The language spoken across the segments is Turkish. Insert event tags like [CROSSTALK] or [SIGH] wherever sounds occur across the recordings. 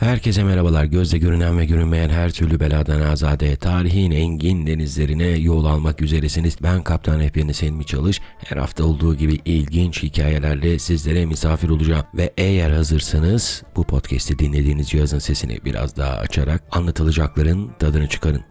Herkese merhabalar. Gözle görünen ve görünmeyen her türlü beladan azade, tarihin engin denizlerine yol almak üzeresiniz. Ben Kaptan Rehberiniz Selmi Çalış. Her hafta olduğu gibi ilginç hikayelerle sizlere misafir olacağım. Ve eğer hazırsanız bu podcast'i dinlediğiniz cihazın sesini biraz daha açarak anlatılacakların tadını çıkarın.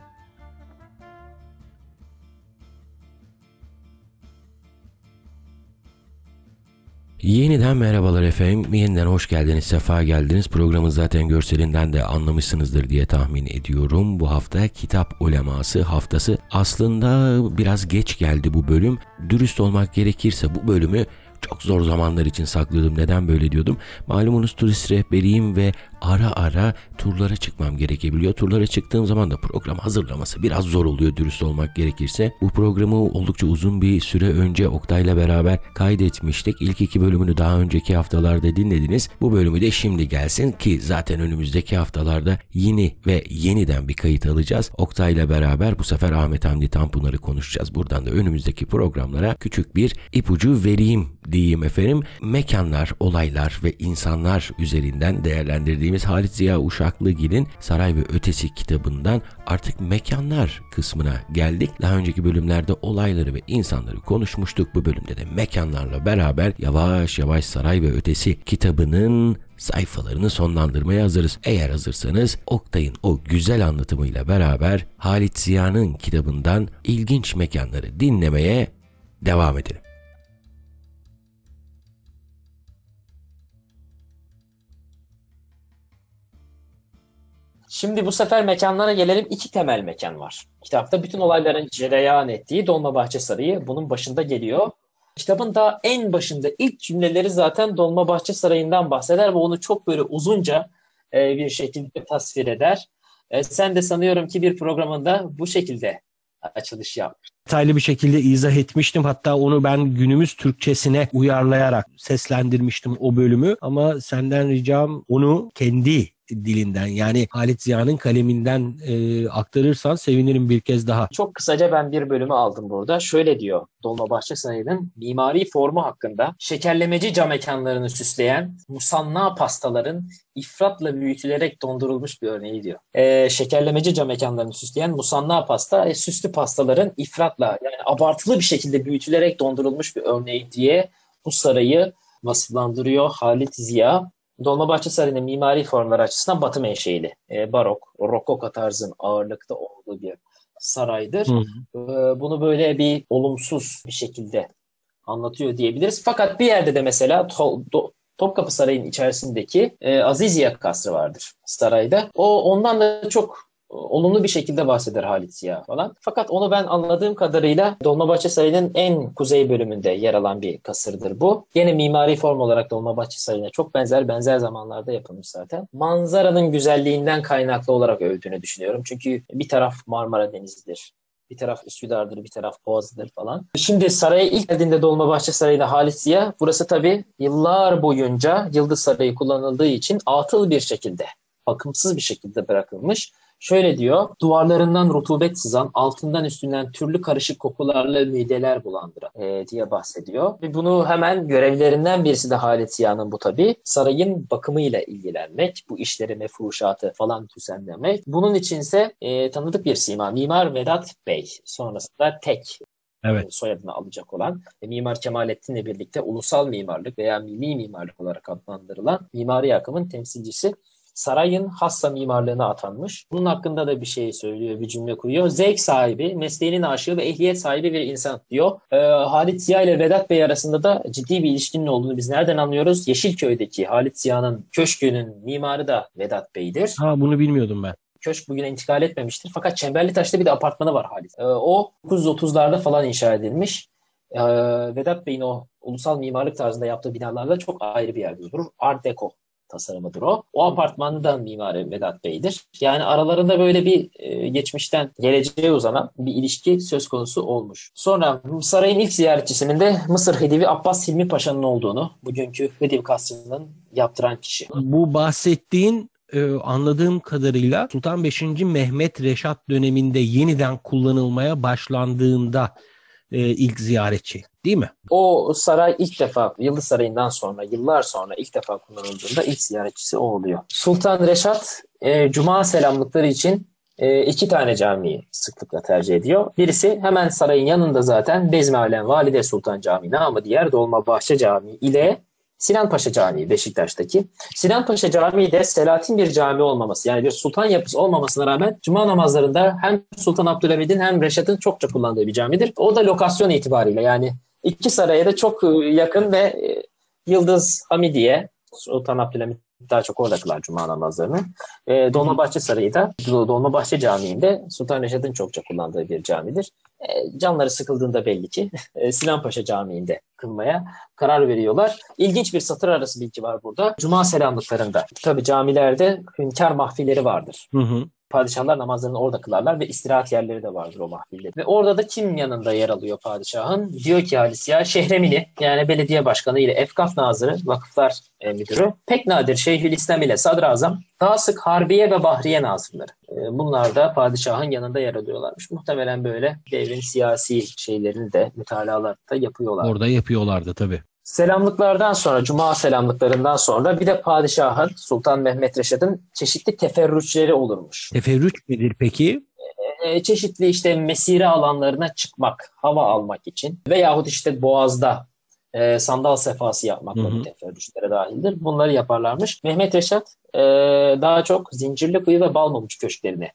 Yeniden merhabalar efendim. Yeniden hoş geldiniz, sefa geldiniz. Programın zaten görselinden de anlamışsınızdır diye tahmin ediyorum. Bu hafta kitap uleması haftası. Aslında biraz geç geldi bu bölüm. Dürüst olmak gerekirse bu bölümü çok zor zamanlar için saklıyordum. Neden böyle diyordum? Malumunuz turist rehberiyim ve ara ara turlara çıkmam gerekebiliyor. Turlara çıktığım zaman da program hazırlaması biraz zor oluyor dürüst olmak gerekirse. Bu programı oldukça uzun bir süre önce Oktay'la beraber kaydetmiştik. İlk iki bölümünü daha önceki haftalarda dinlediniz. Bu bölümü de şimdi gelsin ki zaten önümüzdeki haftalarda yeni ve yeniden bir kayıt alacağız. Oktay'la beraber bu sefer Ahmet Hamdi Tanpınar'ı konuşacağız. Buradan da önümüzdeki programlara küçük bir ipucu vereyim diyeyim efendim. Mekanlar, olaylar ve insanlar üzerinden değerlendirdiğimiz Halit Ziya Uşaklıgil'in Saray ve Ötesi kitabından artık mekanlar kısmına geldik. Daha önceki bölümlerde olayları ve insanları konuşmuştuk. Bu bölümde de mekanlarla beraber yavaş yavaş Saray ve Ötesi kitabının sayfalarını sonlandırmaya hazırız. Eğer hazırsanız Oktay'ın o güzel anlatımıyla beraber Halit Ziya'nın kitabından ilginç mekanları dinlemeye devam edelim. Şimdi bu sefer mekanlara gelelim. İki temel mekan var. Kitapta bütün olayların cereyan ettiği Dolmabahçe Sarayı bunun başında geliyor. Kitabın da en başında ilk cümleleri zaten Dolmabahçe Sarayı'ndan bahseder ve onu çok böyle uzunca e, bir şekilde tasvir eder. E, sen de sanıyorum ki bir programında bu şekilde açılış yapmış. Detaylı bir şekilde izah etmiştim. Hatta onu ben günümüz Türkçesine uyarlayarak seslendirmiştim o bölümü. Ama senden ricam onu kendi dilinden yani Halit Ziya'nın kaleminden e, aktarırsan sevinirim bir kez daha. Çok kısaca ben bir bölümü aldım burada. Şöyle diyor Dolmabahçe Sarayı'nın mimari formu hakkında şekerlemeci cam mekanlarını süsleyen musanna pastaların ifratla büyütülerek dondurulmuş bir örneği diyor. E, şekerlemeci cam mekanlarını süsleyen musanna pasta e, süslü pastaların ifratla yani abartılı bir şekilde büyütülerek dondurulmuş bir örneği diye bu sarayı vasıflandırıyor Halit Ziya. Dolmabahçe Sarayı'nın mimari formları açısından batı menşeili. E, barok, rokoko tarzın ağırlıkta olduğu bir saraydır. Hı hı. E, bunu böyle bir olumsuz bir şekilde anlatıyor diyebiliriz. Fakat bir yerde de mesela to, do, Topkapı Sarayı'nın içerisindeki e, Aziziye Kasrı vardır sarayda. O ondan da çok olumlu bir şekilde bahseder Halit Ziya falan. Fakat onu ben anladığım kadarıyla Dolmabahçe Sarayı'nın en kuzey bölümünde yer alan bir kasırdır bu. Yine mimari form olarak Dolmabahçe Sarayı'na çok benzer benzer zamanlarda yapılmış zaten. Manzaranın güzelliğinden kaynaklı olarak övdüğünü düşünüyorum. Çünkü bir taraf Marmara Denizi'dir. Bir taraf Üsküdar'dır, bir taraf Boğaz'dır falan. Şimdi saraya ilk geldiğinde Dolmabahçe Sarayı'na Halit Ziya, burası tabii yıllar boyunca Yıldız Sarayı kullanıldığı için atıl bir şekilde, bakımsız bir şekilde bırakılmış. Şöyle diyor, duvarlarından rutubet sızan, altından üstünden türlü karışık kokularla mideler bulandıran e, diye bahsediyor. Ve bunu hemen görevlerinden birisi de Halit Ziya'nın bu tabi. Sarayın bakımıyla ilgilenmek, bu işleri mefruşatı falan düzenlemek. Bunun içinse e, tanıdık bir sima. Mimar Vedat Bey. Sonrasında tek evet. soyadını alacak olan ve Mimar Kemalettin'le birlikte ulusal mimarlık veya milli mimarlık olarak adlandırılan mimari akımın temsilcisi sarayın hassa mimarlığına atanmış. Bunun hakkında da bir şey söylüyor, bir cümle kuruyor. Zevk sahibi, mesleğinin aşığı ve ehliyet sahibi bir insan diyor. Ee, Halit Ziya ile Vedat Bey arasında da ciddi bir ilişkinin olduğunu biz nereden anlıyoruz? Yeşilköy'deki Halit Ziya'nın köşkünün mimarı da Vedat Bey'dir. Ha bunu bilmiyordum ben köşk bugüne intikal etmemiştir. Fakat Çemberli Taş'ta bir de apartmanı var Halit. Ee, o 930'larda falan inşa edilmiş. Ee, Vedat Bey'in o ulusal mimarlık tarzında yaptığı binalarla çok ayrı bir yerde durur. Art Deco tasarımıdır o. O apartmandan mimarı Vedat Bey'dir. Yani aralarında böyle bir e, geçmişten geleceğe uzanan bir ilişki söz konusu olmuş. Sonra sarayın ilk ziyaretçisinin de Mısır Hedivi Abbas Hilmi Paşa'nın olduğunu, bugünkü Hediv Kasrı'nın yaptıran kişi. Bu bahsettiğin e, anladığım kadarıyla Sultan 5. Mehmet Reşat döneminde yeniden kullanılmaya başlandığında e, ilk ziyaretçi değil mi? O saray ilk defa Yıldız Sarayı'ndan sonra yıllar sonra ilk defa kullanıldığında ilk ziyaretçisi o oluyor. Sultan Reşat e, Cuma selamlıkları için e, iki tane camiyi sıklıkla tercih ediyor. Birisi hemen sarayın yanında zaten Bezmi Valide Sultan Camii namı diğer Dolmabahçe Camii ile Sinan Paşa Camii Beşiktaş'taki. Sinan Paşa Camii de Selahattin bir cami olmaması yani bir sultan yapısı olmamasına rağmen cuma namazlarında hem Sultan Abdülhamid'in hem Reşat'ın çokça kullandığı bir camidir. O da lokasyon itibariyle yani iki saraya da çok yakın ve e, Yıldız Hamidiye Sultan Abdülhamid daha çok orada kılar cuma namazlarını. E, Dolmabahçe Sarayı da Dolmabahçe Camii'nde Sultan Reşat'ın çokça kullandığı bir camidir. E, canları sıkıldığında belli ki [LAUGHS] e, Sinan Paşa Camii'nde kılmaya karar veriyorlar. İlginç bir satır arası bilgi var burada. Cuma selamlıklarında. Tabi camilerde hünkâr mahfilleri vardır. Hı hı. Padişahlar namazlarını orada kılarlar ve istirahat yerleri de vardır o mahfilde. Ve orada da kim yanında yer alıyor padişahın? Diyor ki Halis ya Şehremini yani belediye başkanı ile Efkaf Nazırı, vakıflar e, müdürü, pek nadir Şeyhülislam ile Sadrazam, daha sık Harbiye ve Bahriye nazırları. E, bunlar da padişahın yanında yer alıyorlarmış. Muhtemelen böyle devrin siyasi şeylerini de mütalalarda yapıyorlar. Orada yapıyorlardı tabii. Selamlıklardan sonra, cuma selamlıklarından sonra bir de padişahın, Sultan Mehmet Reşat'ın çeşitli teferrüçleri olurmuş. Teferrüç nedir peki? Ee, çeşitli işte mesire alanlarına çıkmak, hava almak için veyahut işte boğazda e, sandal sefası yapmak da teferrüçlere dahildir. Bunları yaparlarmış. Mehmet Reşat e, daha çok Zincirlikuyu ve Balmamuç köşklerini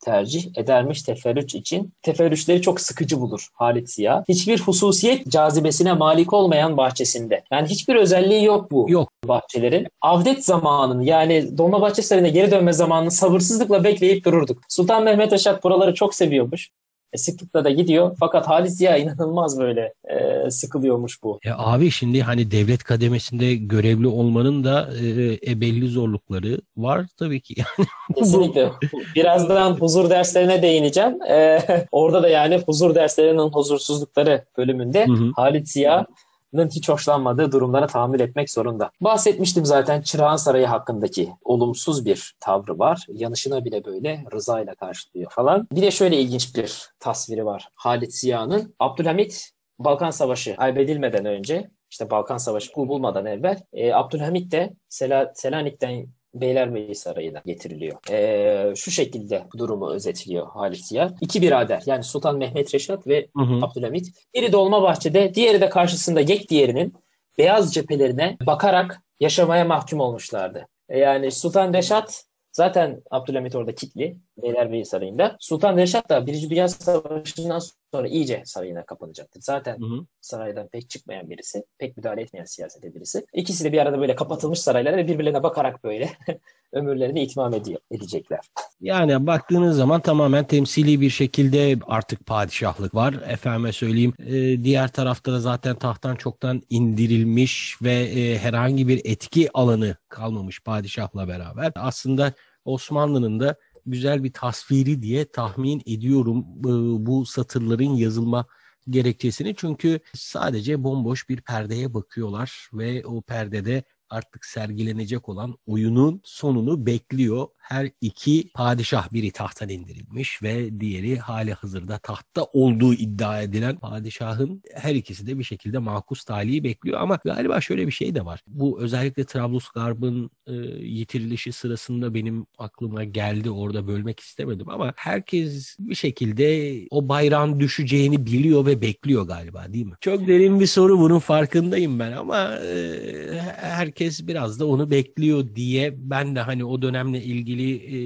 tercih edermiş teferrüç için. Teferrüçleri çok sıkıcı bulur Halit Ziya. Hiçbir hususiyet cazibesine malik olmayan bahçesinde. Yani hiçbir özelliği yok bu Yok. bahçelerin. Avdet zamanını yani Dolmabahçe Sarayı'na geri dönme zamanını sabırsızlıkla bekleyip dururduk. Sultan Mehmet Reşat buraları çok seviyormuş. E, sıklıkla da gidiyor. Fakat Halis Ziya inanılmaz böyle e, sıkılıyormuş bu. E abi şimdi hani devlet kademesinde görevli olmanın da e, e, belli zorlukları var tabii ki. [LAUGHS] Kesinlikle. Birazdan huzur derslerine değineceğim. E, [LAUGHS] orada da yani huzur derslerinin huzursuzlukları bölümünde Hı hı. Halit Ziya'nın hiç hoşlanmadığı durumlara tahammül etmek zorunda. Bahsetmiştim zaten Çırağan Sarayı hakkındaki olumsuz bir tavrı var. Yanışına bile böyle rızayla karşılıyor falan. Bir de şöyle ilginç bir tasviri var Halit Ziya'nın. Abdülhamit Balkan Savaşı kaybedilmeden önce işte Balkan Savaşı bulmadan evvel e, Abdülhamit de Sela, Selanik'ten Beylerbeyi Sarayı'na getiriliyor. Ee, şu şekilde durumu özetliyor Halit Ziya. İki birader yani Sultan Mehmet Reşat ve Hı hı. Abdülhamit. Biri Dolmabahçe'de, diğeri de karşısında yek diğerinin beyaz cephelerine bakarak yaşamaya mahkum olmuşlardı. E, Yani Sultan Reşat zaten Abdülhamit orada kitli Beylerbeyi Sarayı'nda. Sultan Reşat da Birinci Dünya Savaşı'ndan sonra iyice sarayına kapanacaktır. Zaten Hı hı. saraydan pek çıkmayan birisi, pek müdahale etmeyen siyasete birisi. İkisi de bir arada böyle kapatılmış saraylara ve birbirlerine bakarak böyle [LAUGHS] ömürlerini itmam ediyor, edecekler. Yani baktığınız zaman tamamen temsili bir şekilde artık padişahlık var. Efendime söyleyeyim e, diğer tarafta da zaten tahttan çoktan indirilmiş ve e, herhangi bir etki alanı kalmamış padişahla beraber. Aslında Osmanlı'nın da güzel bir tasviri diye tahmin ediyorum e, bu satırların yazılma gerekçesini. Çünkü sadece bomboş bir perdeye bakıyorlar ve o perdede artık sergilenecek olan oyunun sonunu bekliyor. Her iki padişah biri tahttan indirilmiş ve diğeri hali hazırda tahtta olduğu iddia edilen padişahın her ikisi de bir şekilde makus talihi bekliyor. Ama galiba şöyle bir şey de var. Bu özellikle Trablusgarb'ın e, yitirilişi sırasında benim aklıma geldi. Orada bölmek istemedim ama herkes bir şekilde o bayrağın düşeceğini biliyor ve bekliyor galiba değil mi? Çok derin bir soru bunun farkındayım ben ama e, herkes biraz da onu bekliyor diye ben de hani o dönemle ilgili e,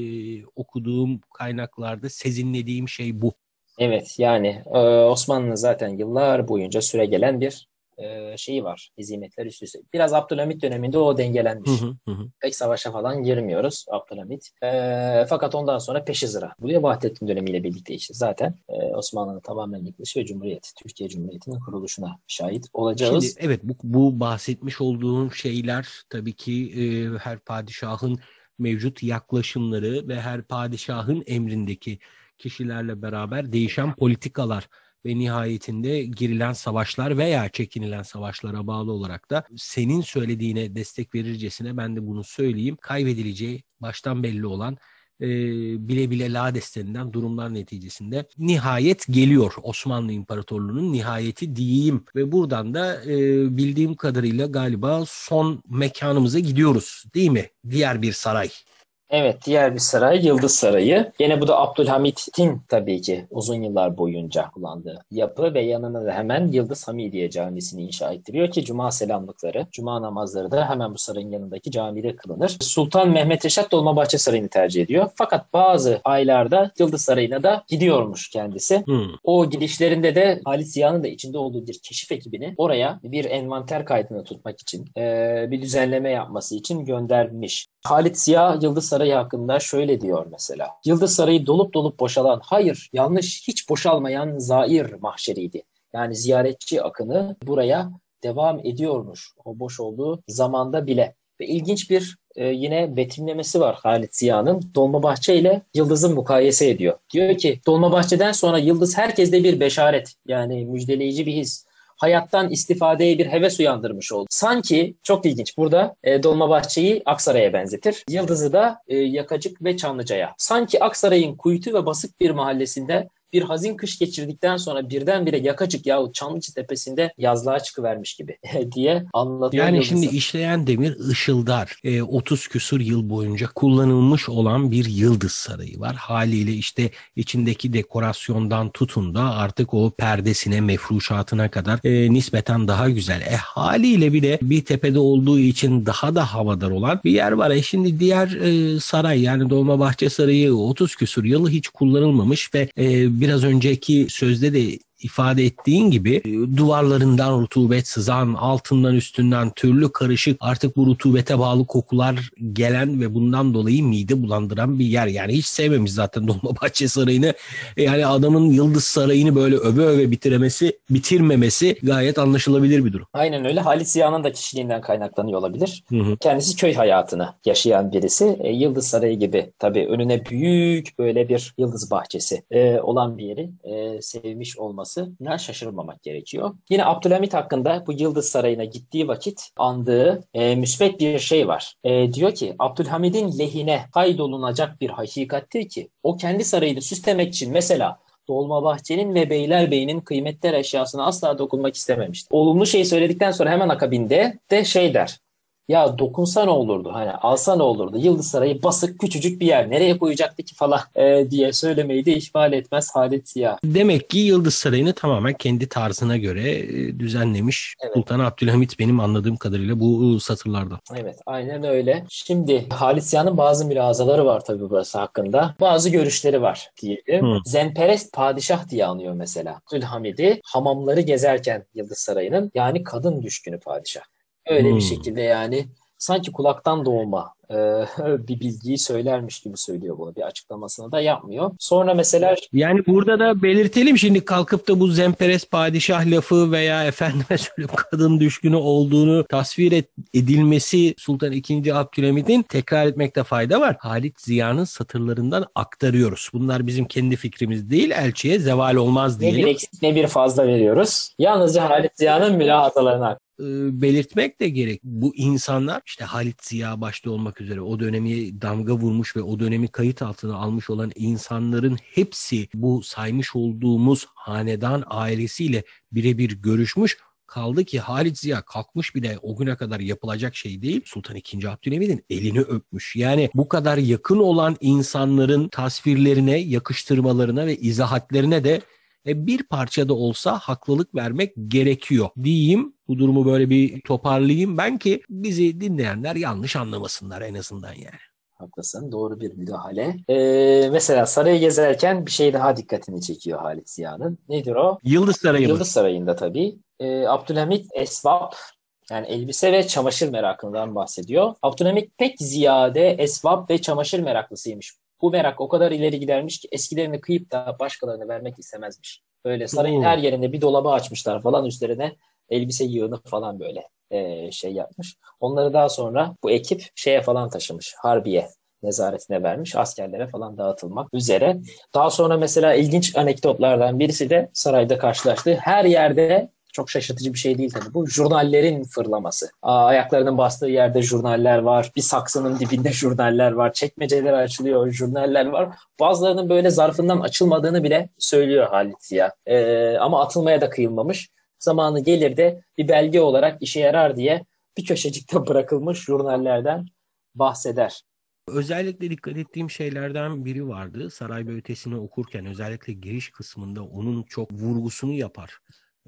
okuduğum kaynaklarda sezinlediğim şey bu. Evet yani e, Osmanlı'nın zaten yıllar boyunca süre gelen bir e, şeyi var. Hizmetler üst üste. Biraz Abdülhamit döneminde o dengelenmiş. Hı hı, hı. Pek savaşa falan girmiyoruz Abdülhamit. E, fakat ondan sonra peşi sıra. Bu da Vahdettin dönemiyle birlikte işte zaten e, Osmanlı'nın tamamen yıkılışı ve Cumhuriyet, Türkiye Cumhuriyeti'nin kuruluşuna şahit olacağız. Şimdi evet bu, bu bahsetmiş olduğun şeyler tabii ki e, her padişahın mevcut yaklaşımları ve her padişahın emrindeki kişilerle beraber değişen politikalar ve nihayetinde girilen savaşlar veya çekinilen savaşlara bağlı olarak da senin söylediğine destek verircesine ben de bunu söyleyeyim. Kaybedileceği baştan belli olan e, bile bile lades denilen durumlar neticesinde nihayet geliyor Osmanlı İmparatorluğu'nun nihayeti diyeyim ve buradan da e, bildiğim kadarıyla galiba son mekanımıza gidiyoruz değil mi? Diğer bir saray. Evet diğer bir saray Yıldız Sarayı. Yine bu da Abdülhamit'in tabii ki uzun yıllar boyunca kullandığı yapı ve yanına da hemen Yıldız Hamidiye Camisi'ni inşa ettiriyor ki cuma selamlıkları, cuma namazları da hemen bu sarayın yanındaki camide kılınır. Sultan Mehmet Reşat Dolmabahçe Sarayı'nı tercih ediyor. Fakat bazı aylarda Yıldız Sarayı'na da gidiyormuş kendisi. Hmm. O gidişlerinde de Halit Ziya'nın da içinde olduğu bir keşif ekibini oraya bir envanter kaydını tutmak için, bir düzenleme yapması için göndermiş. Halit Ziya Yıldız Sarayı hakkında şöyle diyor mesela. Yıldız Sarayı dolup dolup boşalan, hayır yanlış hiç boşalmayan zair mahşeriydi. Yani ziyaretçi akını buraya devam ediyormuş o boş olduğu zamanda bile. Ve ilginç bir e, yine betimlemesi var Halit Ziya'nın. Dolmabahçe ile Yıldız'ı mukayese ediyor. Diyor ki Dolmabahçe'den sonra Yıldız herkeste bir beşaret yani müjdeleyici bir his hayattan istifadeye bir heves uyandırmış oldu. Sanki çok ilginç burada e, Dolmabahçe'yi Aksaray'a benzetir. Yıldız'ı da e, Yakacık ve Çamlıca'ya. Sanki Aksaray'ın kuytu ve basık bir mahallesinde bir hazin kış geçirdikten sonra birdenbire Yakacık yahut Çamlıca tepesinde yazlığa çıkıvermiş gibi [LAUGHS] diye anlatıyor. Yani Yıldız'ı. şimdi işleyen demir ışıldar. E, 30 küsur yıl boyunca kullanılmış olan bir yıldız sarayı var. Haliyle işte içindeki dekorasyondan tutun da artık o perdesine, mefruşatına kadar e, nispeten daha güzel. E haliyle bir de bir tepede olduğu için daha da havadar olan bir yer var. E şimdi diğer e, saray yani Dolmabahçe Sarayı 30 küsur yılı hiç kullanılmamış ve e, biraz önceki sözde de ifade ettiğin gibi e, duvarlarından rutubet sızan, altından üstünden türlü karışık artık bu rutubete bağlı kokular gelen ve bundan dolayı mide bulandıran bir yer. Yani hiç sevmemiş zaten [LAUGHS] Dolmabahçe Sarayı'nı. Yani adamın Yıldız Sarayı'nı böyle öve öve bitiremesi, bitirmemesi gayet anlaşılabilir bir durum. Aynen öyle. Halit Ziya'nın da kişiliğinden kaynaklanıyor olabilir. Hı hı. Kendisi köy hayatını yaşayan birisi. E, Yıldız Sarayı gibi tabii önüne büyük böyle bir yıldız bahçesi e, olan bir yeri e, sevmiş olmasına şaşırmamak gerekiyor. Yine Abdülhamit hakkında bu Yıldız Sarayı'na gittiği vakit andığı e, müsbet bir şey var. E, diyor ki Abdülhamid'in lehine kaydolunacak bir hakikattir ki o kendi sarayını süslemek için mesela Dolmabahçe'nin ve Beylerbeyi'nin kıymetli eşyasına asla dokunmak istememişti. Olumlu şey söyledikten sonra hemen akabinde de şey der. Ya dokunsa ne olurdu? Hani alsa ne olurdu? Yıldız Sarayı basık küçücük bir yer. Nereye koyacaktı ki falan e, diye söylemeyi de ihmal etmez Halit Ziya. Demek ki Yıldız Sarayı'nı tamamen kendi tarzına göre e, düzenlemiş Evet. Sultan Abdülhamit benim anladığım kadarıyla bu satırlarda. Evet aynen öyle. Şimdi Halit Ziya'nın bazı mülazaları var tabii burası hakkında. Bazı görüşleri var diyelim. Hı. Zenperest padişah diye anıyor mesela. Abdülhamid'i hamamları gezerken Yıldız Sarayı'nın yani kadın düşkünü padişah. Öyle Hmm. bir şekilde yani sanki kulaktan doğma e, [LAUGHS] bir bilgiyi söylermiş gibi söylüyor bunu. Bir açıklamasını da yapmıyor. Sonra mesela Yani burada da belirtelim şimdi kalkıp da bu zemperes padişah lafı veya efendime [LAUGHS] söyleyeyim kadın düşkünü olduğunu tasvir et- edilmesi Sultan II. Abdülhamid'in tekrar etmekte fayda var. Halit Ziya'nın satırlarından aktarıyoruz. Bunlar bizim kendi fikrimiz değil elçiye zeval olmaz ne bir diyelim. eksik ne bir fazla veriyoruz. Yalnızca Halit Ziya'nın mülahazalarına e, belirtmek de gerek. Bu insanlar işte Halit Ziya başta olmak üzere o dönemi damga vurmuş ve o dönemi kayıt altına almış olan insanların hepsi bu saymış olduğumuz hanedan ailesiyle birebir görüşmüş. Kaldı ki Halit Ziya kalkmış bile o güne kadar yapılacak şey değil. Sultan II. Abdülhamid'in elini öpmüş. Yani bu kadar yakın olan insanların tasvirlerine, yakıştırmalarına ve izahatlerine de e, bir parça da olsa haklılık vermek gerekiyor diyeyim. Bu durumu böyle bir toparlayayım ben ki bizi dinleyenler yanlış anlamasınlar en azından yani. Haklısın. Doğru bir müdahale. Ee, mesela sarayı gezerken bir şey daha dikkatini çekiyor Halit Ziya'nın. Nedir o? Yıldız Sarayı mı? Yıldız Sarayı'nda tabii. Ee, Abdülhamit esvap yani elbise ve çamaşır merakından bahsediyor. Abdülhamit pek ziyade esvap ve çamaşır meraklısıymış. Bu merak o kadar ileri gidermiş ki eskilerini kıyıp da başkalarına vermek istemezmiş. Böyle sarayın Oo. her yerinde bir dolabı açmışlar falan üstlerine elbise yığını falan böyle e, şey yapmış. Onları daha sonra bu ekip şeye falan taşımış. Harbiye nezaretine vermiş. Askerlere falan dağıtılmak üzere. Daha sonra mesela ilginç anekdotlardan birisi de sarayda karşılaştığı her yerde çok şaşırtıcı bir şey değil tabii. Bu jurnallerin fırlaması. Aa, ayaklarının bastığı yerde jurnaller var. Bir saksının dibinde [LAUGHS] jurnaller var. Çekmeceler açılıyor, jurnaller var. Bazılarının böyle zarfından açılmadığını bile söylüyor Halit Ziya. Ee, ama atılmaya da kıyılmamış. Zamanı gelir de bir belge olarak işe yarar diye bir köşecikte [LAUGHS] bırakılmış jurnallerden bahseder. Özellikle dikkat ettiğim şeylerden biri vardı. Saray ve Ötesi'ni okurken özellikle giriş kısmında onun çok vurgusunu yapar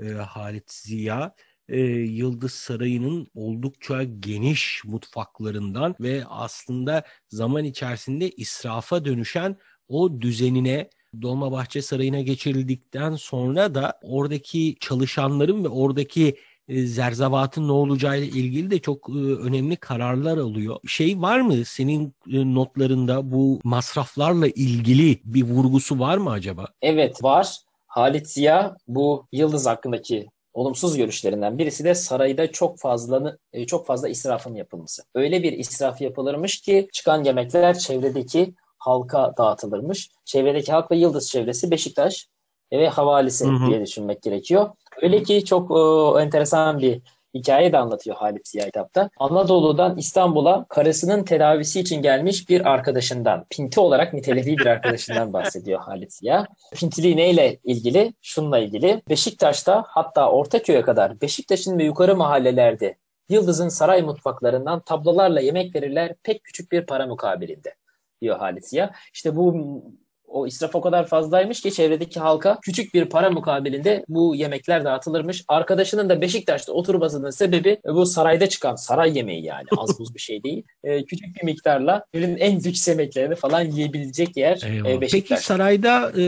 e, Halit Ziya. E, Yıldız Sarayı'nın oldukça geniş mutfaklarından ve aslında zaman içerisinde israfa dönüşen o düzenine Dolmabahçe Sarayı'na geçirildikten sonra da oradaki çalışanların ve oradaki e, zerzavatın ne olacağıyla ilgili de çok e, önemli kararlar alıyor. Şey var mı senin e, notlarında bu masraflarla ilgili bir vurgusu var mı acaba? Evet var. Halit Ziya bu Yıldız hakkındaki olumsuz görüşlerinden birisi de sarayda çok fazla çok fazla israfın yapılması. Öyle bir israf yapılırmış ki çıkan yemekler çevredeki halka dağıtılırmış. Çevredeki halk ve Yıldız çevresi Beşiktaş ve havalisi hı hı. diye düşünmek gerekiyor. Öyle ki çok e, enteresan bir hikaye de anlatıyor Halit Ziya kitapta. Anadolu'dan İstanbul'a karısının tedavisi için gelmiş bir arkadaşından, pinti olarak nitelediği bir arkadaşından bahsediyor Halit Ziya. Pintiliği neyle ilgili? Şununla ilgili. Beşiktaş'ta hatta Ortaköy'e kadar Beşiktaş'ın ve yukarı mahallelerde Yıldız'ın saray mutfaklarından tablolarla yemek verirler pek küçük bir para mukabilinde diyor Halit Ziya. İşte bu o israf o kadar fazlaymış ki çevredeki halka küçük bir para mukabilinde bu yemekler dağıtılırmış. Arkadaşının da Beşiktaş'ta oturmasının sebebi bu sarayda çıkan saray yemeği yani az buz bir şey değil. Ee, küçük bir miktarla ülkenin en lüks yemeklerini falan yiyebilecek yer e, Beşiktaş. Peki sarayda e,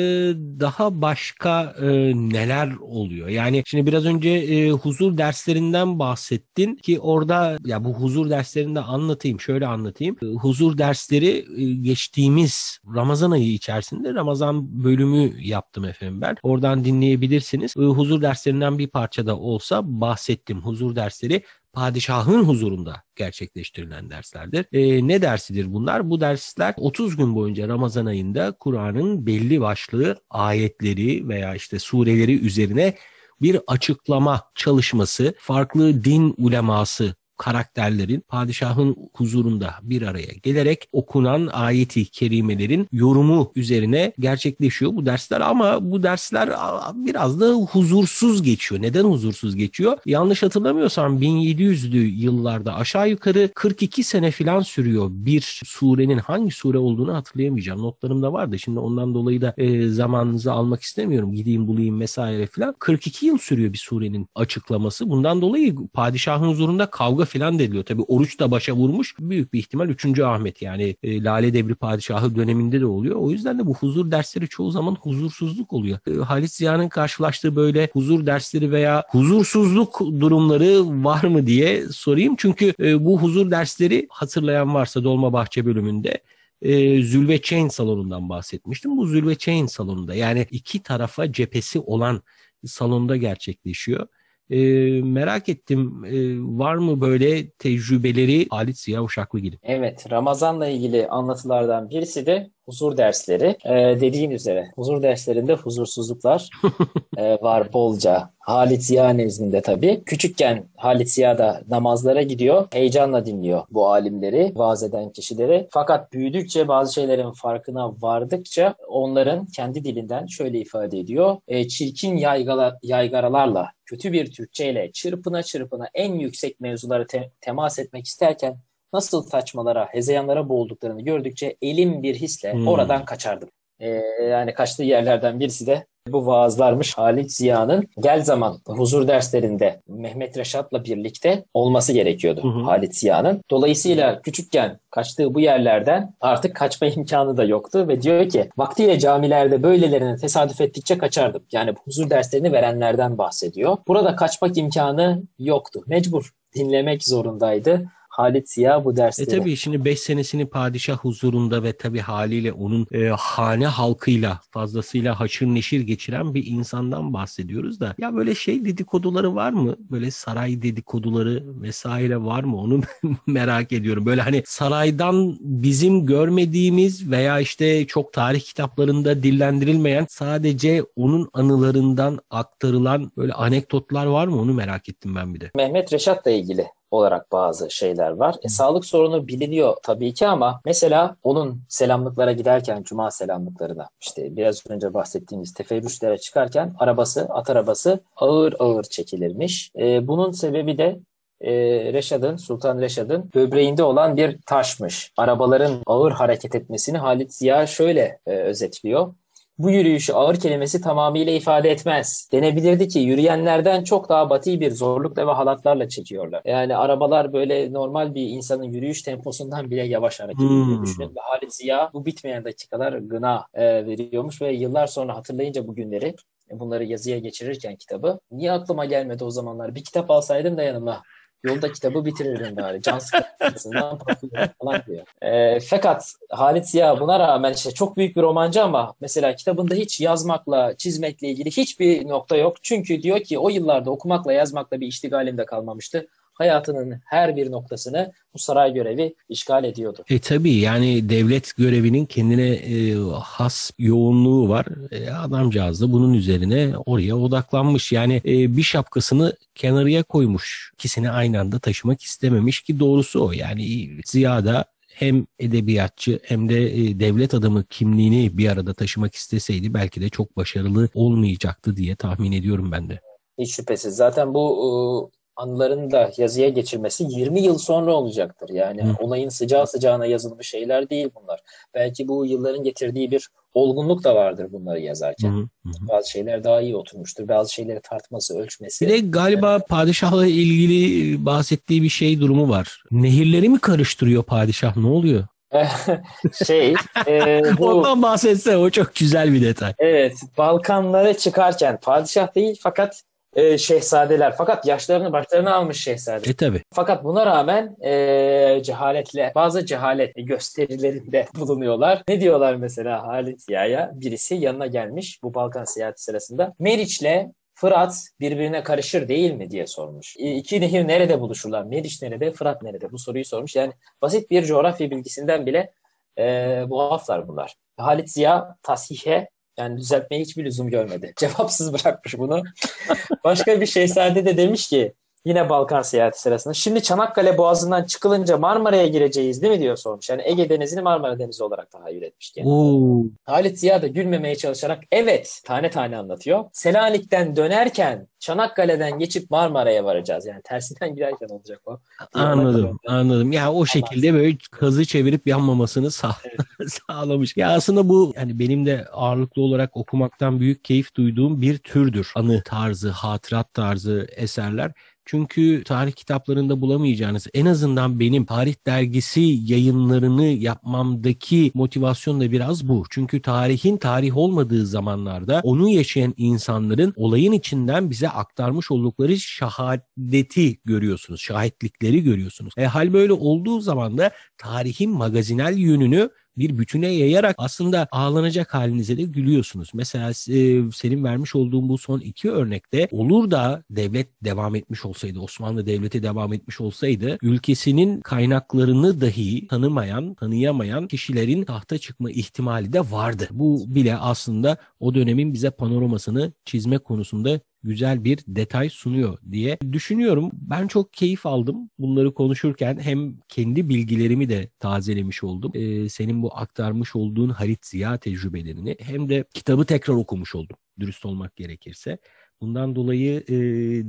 daha başka e, neler oluyor? Yani şimdi biraz önce e, huzur derslerinden bahsettin ki orada ya bu huzur derslerinde anlatayım şöyle anlatayım. E, huzur dersleri e, geçtiğimiz Ramazan ayı içerisinde içerisinde Ramazan bölümü yaptım efendim ben. Oradan dinleyebilirsiniz. Huzur derslerinden bir parça da olsa bahsettim. Huzur dersleri padişahın huzurunda gerçekleştirilen derslerdir. E, ne dersidir bunlar? Bu dersler 30 gün boyunca Ramazan ayında Kur'an'ın belli başlı ayetleri veya işte sureleri üzerine bir açıklama çalışması, farklı din uleması karakterlerin padişahın huzurunda bir araya gelerek okunan ayeti kerimelerin yorumu üzerine gerçekleşiyor bu dersler ama bu dersler biraz da huzursuz geçiyor. Neden huzursuz geçiyor? Yanlış hatırlamıyorsam 1700'lü yıllarda aşağı yukarı 42 sene falan sürüyor bir surenin hangi sure olduğunu hatırlayamayacağım. Notlarımda vardı. Şimdi ondan dolayı da e, zamanınızı almak istemiyorum. Gideyim bulayım vesaire falan. 42 yıl sürüyor bir surenin açıklaması. Bundan dolayı padişahın huzurunda kavga falan deniliyor. Tabi oruç da başa vurmuş. Büyük bir ihtimal 3. Ahmet yani e, Lale Devri Padişahı döneminde de oluyor. O yüzden de bu huzur dersleri çoğu zaman huzursuzluk oluyor. E, Halit Ziya'nın karşılaştığı böyle huzur dersleri veya huzursuzluk durumları var mı diye sorayım. Çünkü e, bu huzur dersleri hatırlayan varsa Dolmabahçe bölümünde e, Zülve Chain salonundan bahsetmiştim. Bu Zülve Chain salonunda yani iki tarafa cephesi olan salonda gerçekleşiyor. E, merak ettim e, var mı böyle tecrübeleri Halit Ziya Uşaklıgil? Evet Ramazan'la ilgili anlatılardan birisi de huzur dersleri. Ee, dediğin üzere huzur derslerinde huzursuzluklar [LAUGHS] e, var bolca. Halit Ziya nezdinde tabii. Küçükken Halit Ziya da namazlara gidiyor. Heyecanla dinliyor bu alimleri, vaaz eden kişileri. Fakat büyüdükçe bazı şeylerin farkına vardıkça onların kendi dilinden şöyle ifade ediyor. E, çirkin yaygala, yaygaralarla, kötü bir Türkçeyle çırpına çırpına en yüksek mevzulara te- temas etmek isterken nasıl saçmalara, hezeyanlara boğulduklarını gördükçe elim bir hisle hmm. oradan kaçardım. Ee, yani kaçtığı yerlerden birisi de bu vaazlarmış Halit Ziya'nın gel zaman huzur derslerinde Mehmet Reşat'la birlikte olması gerekiyordu hı hı. Halit Ziya'nın. Dolayısıyla küçükken kaçtığı bu yerlerden artık kaçma [LAUGHS] imkanı da yoktu ve diyor ki vaktiyle camilerde böylelerine tesadüf ettikçe kaçardım. Yani huzur derslerini verenlerden bahsediyor. Burada kaçmak imkanı yoktu. Mecbur dinlemek zorundaydı. Halit Ziya bu E dersleri. tabii şimdi 5 senesini padişah huzurunda ve tabii haliyle onun e, hane halkıyla fazlasıyla haşır neşir geçiren bir insandan bahsediyoruz da ya böyle şey dedikoduları var mı? Böyle saray dedikoduları vesaire var mı? Onu [LAUGHS] merak ediyorum. Böyle hani saraydan bizim görmediğimiz veya işte çok tarih kitaplarında dillendirilmeyen sadece onun anılarından aktarılan böyle anekdotlar var mı? Onu merak ettim ben bir de. Mehmet Reşat'la ilgili olarak bazı şeyler var. E, sağlık sorunu biliniyor tabii ki ama mesela onun selamlıklara giderken cuma selamlıklarına işte biraz önce bahsettiğimiz teferrüşlere çıkarken arabası at arabası ağır ağır çekilirmiş. E, bunun sebebi de e, Reşad'ın, Sultan Reşad'ın böbreğinde olan bir taşmış. Arabaların ağır hareket etmesini Halit Ziya şöyle e, özetliyor. Bu yürüyüşü ağır kelimesi tamamıyla ifade etmez. Denebilirdi ki yürüyenlerden çok daha batı bir zorlukla ve halatlarla çekiyorlar. Yani arabalar böyle normal bir insanın yürüyüş temposundan bile yavaş hareket ediyor Hmm. düşünün. Ve Halit Ziya bu bitmeyen dakikalar gına e, veriyormuş ve yıllar sonra hatırlayınca bu günleri bunları yazıya geçirirken kitabı niye aklıma gelmedi o zamanlar bir kitap alsaydım da yanıma Yolda kitabı bitirirdim bari. Can sıkıntısından falan diyor. E, fakat Halit Ziya buna rağmen işte çok büyük bir romancı ama mesela kitabında hiç yazmakla, çizmekle ilgili hiçbir nokta yok. Çünkü diyor ki o yıllarda okumakla, yazmakla bir iştigalim de kalmamıştı. Hayatının her bir noktasını bu saray görevi işgal ediyordu. E tabii yani devlet görevinin kendine e, has yoğunluğu var. E, adamcağız da bunun üzerine oraya odaklanmış. Yani e, bir şapkasını kenarıya koymuş. İkisini aynı anda taşımak istememiş ki doğrusu o. Yani Ziya'da hem edebiyatçı hem de e, devlet adamı kimliğini bir arada taşımak isteseydi belki de çok başarılı olmayacaktı diye tahmin ediyorum ben de. Hiç şüphesiz. Zaten bu e, anıların da yazıya geçirmesi 20 yıl sonra olacaktır. Yani Hı. olayın sıcağı sıcağına yazılmış şeyler değil bunlar. Belki bu yılların getirdiği bir olgunluk da vardır bunları yazarken. hı, hı. Bazı şeyler daha iyi oturmuştur. Bazı şeyleri tartması, ölçmesi. Bir de galiba padişahla ilgili bahsettiği bir şey durumu var. Nehirleri mi karıştırıyor padişah? Ne oluyor? [LAUGHS] şey, e, bu Ondan bahsetse o çok güzel bir detay. evet Balkanlara çıkarken padişah değil fakat e, şehzadeler. Fakat yaşlarını başlarına almış şehzade. E tabi. Fakat buna rağmen e, cehaletle bazı cehalet gösterilerinde [LAUGHS] bulunuyorlar. Ne diyorlar mesela Halit Ziya'ya? Birisi yanına gelmiş bu Balkan seyahati sırasında. Meriç'le Fırat birbirine karışır değil mi diye sormuş. E, İki nehir nerede buluşurlar? Meriç nerede? Fırat nerede? Bu soruyu sormuş. Yani basit bir coğrafya bilgisinden bile e, muaflar bunlar. Halit Ziya tasihe yani düzeltmeye hiçbir lüzum görmedi. [LAUGHS] Cevapsız bırakmış bunu. Başka bir şehzade de demiş ki yine Balkan seyahati sırasında şimdi Çanakkale Boğazı'ndan çıkılınca Marmara'ya gireceğiz değil mi diyor sormuş. Yani Ege Denizi'ni Marmara Denizi olarak tahayyül etmiş kendine. Oo. Halit Ziya da gülmemeye çalışarak evet tane tane anlatıyor. Selanik'ten dönerken Çanakkale'den geçip Marmara'ya varacağız. Yani tersinden girerken olacak o. Anladım, anladım. Ya o şekilde böyle kazı çevirip yanmamasını sağ, [LAUGHS] sağlamış. Ya aslında bu yani benim de ağırlıklı olarak okumaktan büyük keyif duyduğum bir türdür. Anı tarzı, hatırat tarzı eserler. Çünkü tarih kitaplarında bulamayacağınız en azından benim tarih dergisi yayınlarını yapmamdaki motivasyon da biraz bu. Çünkü tarihin tarih olmadığı zamanlarda onu yaşayan insanların olayın içinden bize aktarmış oldukları şahadeti görüyorsunuz. Şahitlikleri görüyorsunuz. E, hal böyle olduğu zaman da tarihin magazinel yönünü bir bütüne yayarak aslında ağlanacak halinize de gülüyorsunuz. Mesela e, senin vermiş olduğun bu son iki örnekte olur da devlet devam etmiş olsaydı, Osmanlı Devleti devam etmiş olsaydı ülkesinin kaynaklarını dahi tanımayan, tanıyamayan kişilerin tahta çıkma ihtimali de vardı. Bu bile aslında o dönemin bize panoramasını çizme konusunda güzel bir detay sunuyor diye düşünüyorum. Ben çok keyif aldım bunları konuşurken hem kendi bilgilerimi de tazelemiş oldum. Ee, senin bu aktarmış olduğun Halit Ziya tecrübelerini hem de kitabı tekrar okumuş oldum dürüst olmak gerekirse. Bundan dolayı e,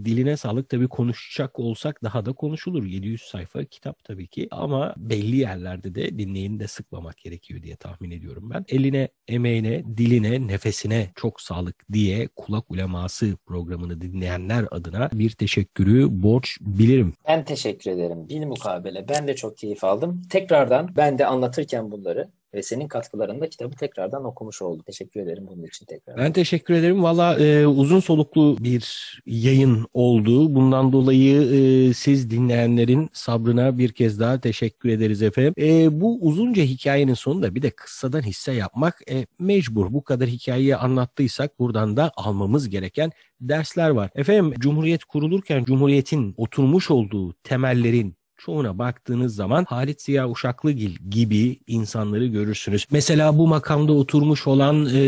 diline sağlık tabii konuşacak olsak daha da konuşulur. 700 sayfa kitap tabii ki ama belli yerlerde de dinleyeni de sıkmamak gerekiyor diye tahmin ediyorum ben. Eline, emeğine, diline, nefesine çok sağlık diye kulak uleması programını dinleyenler adına bir teşekkürü borç bilirim. Ben teşekkür ederim. Bil mukabele. Ben de çok keyif aldım. Tekrardan ben de anlatırken bunları ve senin katkılarında kitabı tekrardan okumuş oldum. Teşekkür ederim bunun için tekrar. Ben teşekkür ederim. Valla e, uzun soluklu bir yayın oldu. Bundan dolayı e, siz dinleyenlerin sabrına bir kez daha teşekkür ederiz efendim. E, bu uzunca hikayenin sonunda bir de kıssadan hisse yapmak e, mecbur. Bu kadar hikayeyi anlattıysak buradan da almamız gereken dersler var. Efendim Cumhuriyet kurulurken Cumhuriyet'in oturmuş olduğu temellerin çoğuna baktığınız zaman Halit Ziya Uşaklıgil gibi insanları görürsünüz. Mesela bu makamda oturmuş olan e,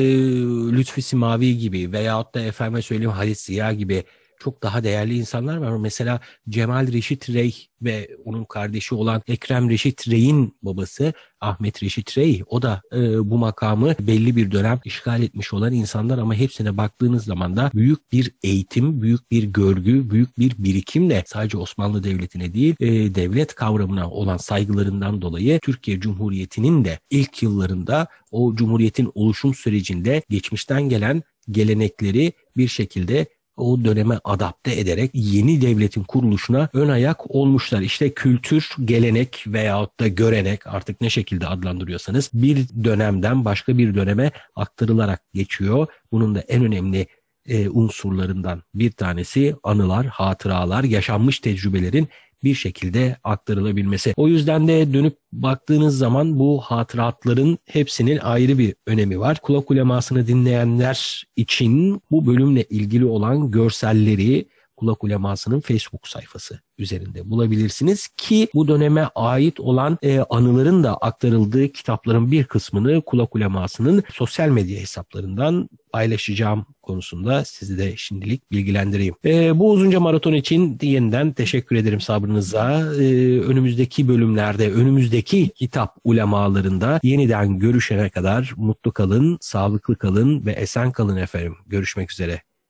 Lütfi Simavi gibi veyahut da efendime söyleyeyim Halit Ziya gibi çok daha değerli insanlar var. Mesela Cemal Reşit Rey ve onun kardeşi olan Ekrem Reşit Rey'in babası Ahmet Reşit Rey. O da e, bu makamı belli bir dönem işgal etmiş olan insanlar ama hepsine baktığınız zaman da büyük bir eğitim, büyük bir görgü, büyük bir birikimle sadece Osmanlı Devleti'ne değil e, devlet kavramına olan saygılarından dolayı Türkiye Cumhuriyeti'nin de ilk yıllarında o Cumhuriyet'in oluşum sürecinde geçmişten gelen gelenekleri bir şekilde o döneme adapte ederek yeni devletin kuruluşuna ön ayak olmuşlar. İşte kültür, gelenek veyahut da görenek artık ne şekilde adlandırıyorsanız bir dönemden başka bir döneme aktarılarak geçiyor. Bunun da en önemli e, unsurlarından bir tanesi anılar, hatıralar, yaşanmış tecrübelerin bir şekilde aktarılabilmesi. O yüzden de dönüp baktığınız zaman bu hatıratların hepsinin ayrı bir önemi var. Kulak ulemasını dinleyenler için bu bölümle ilgili olan görselleri Kulak Uleması'nın Facebook sayfası üzerinde bulabilirsiniz ki bu döneme ait olan e, anıların da aktarıldığı kitapların bir kısmını Kulak Uleması'nın sosyal medya hesaplarından paylaşacağım konusunda sizi de şimdilik bilgilendireyim. E, bu uzunca maraton için yeniden teşekkür ederim sabrınıza. E, önümüzdeki bölümlerde, önümüzdeki kitap ulemalarında yeniden görüşene kadar mutlu kalın, sağlıklı kalın ve esen kalın efendim. Görüşmek üzere.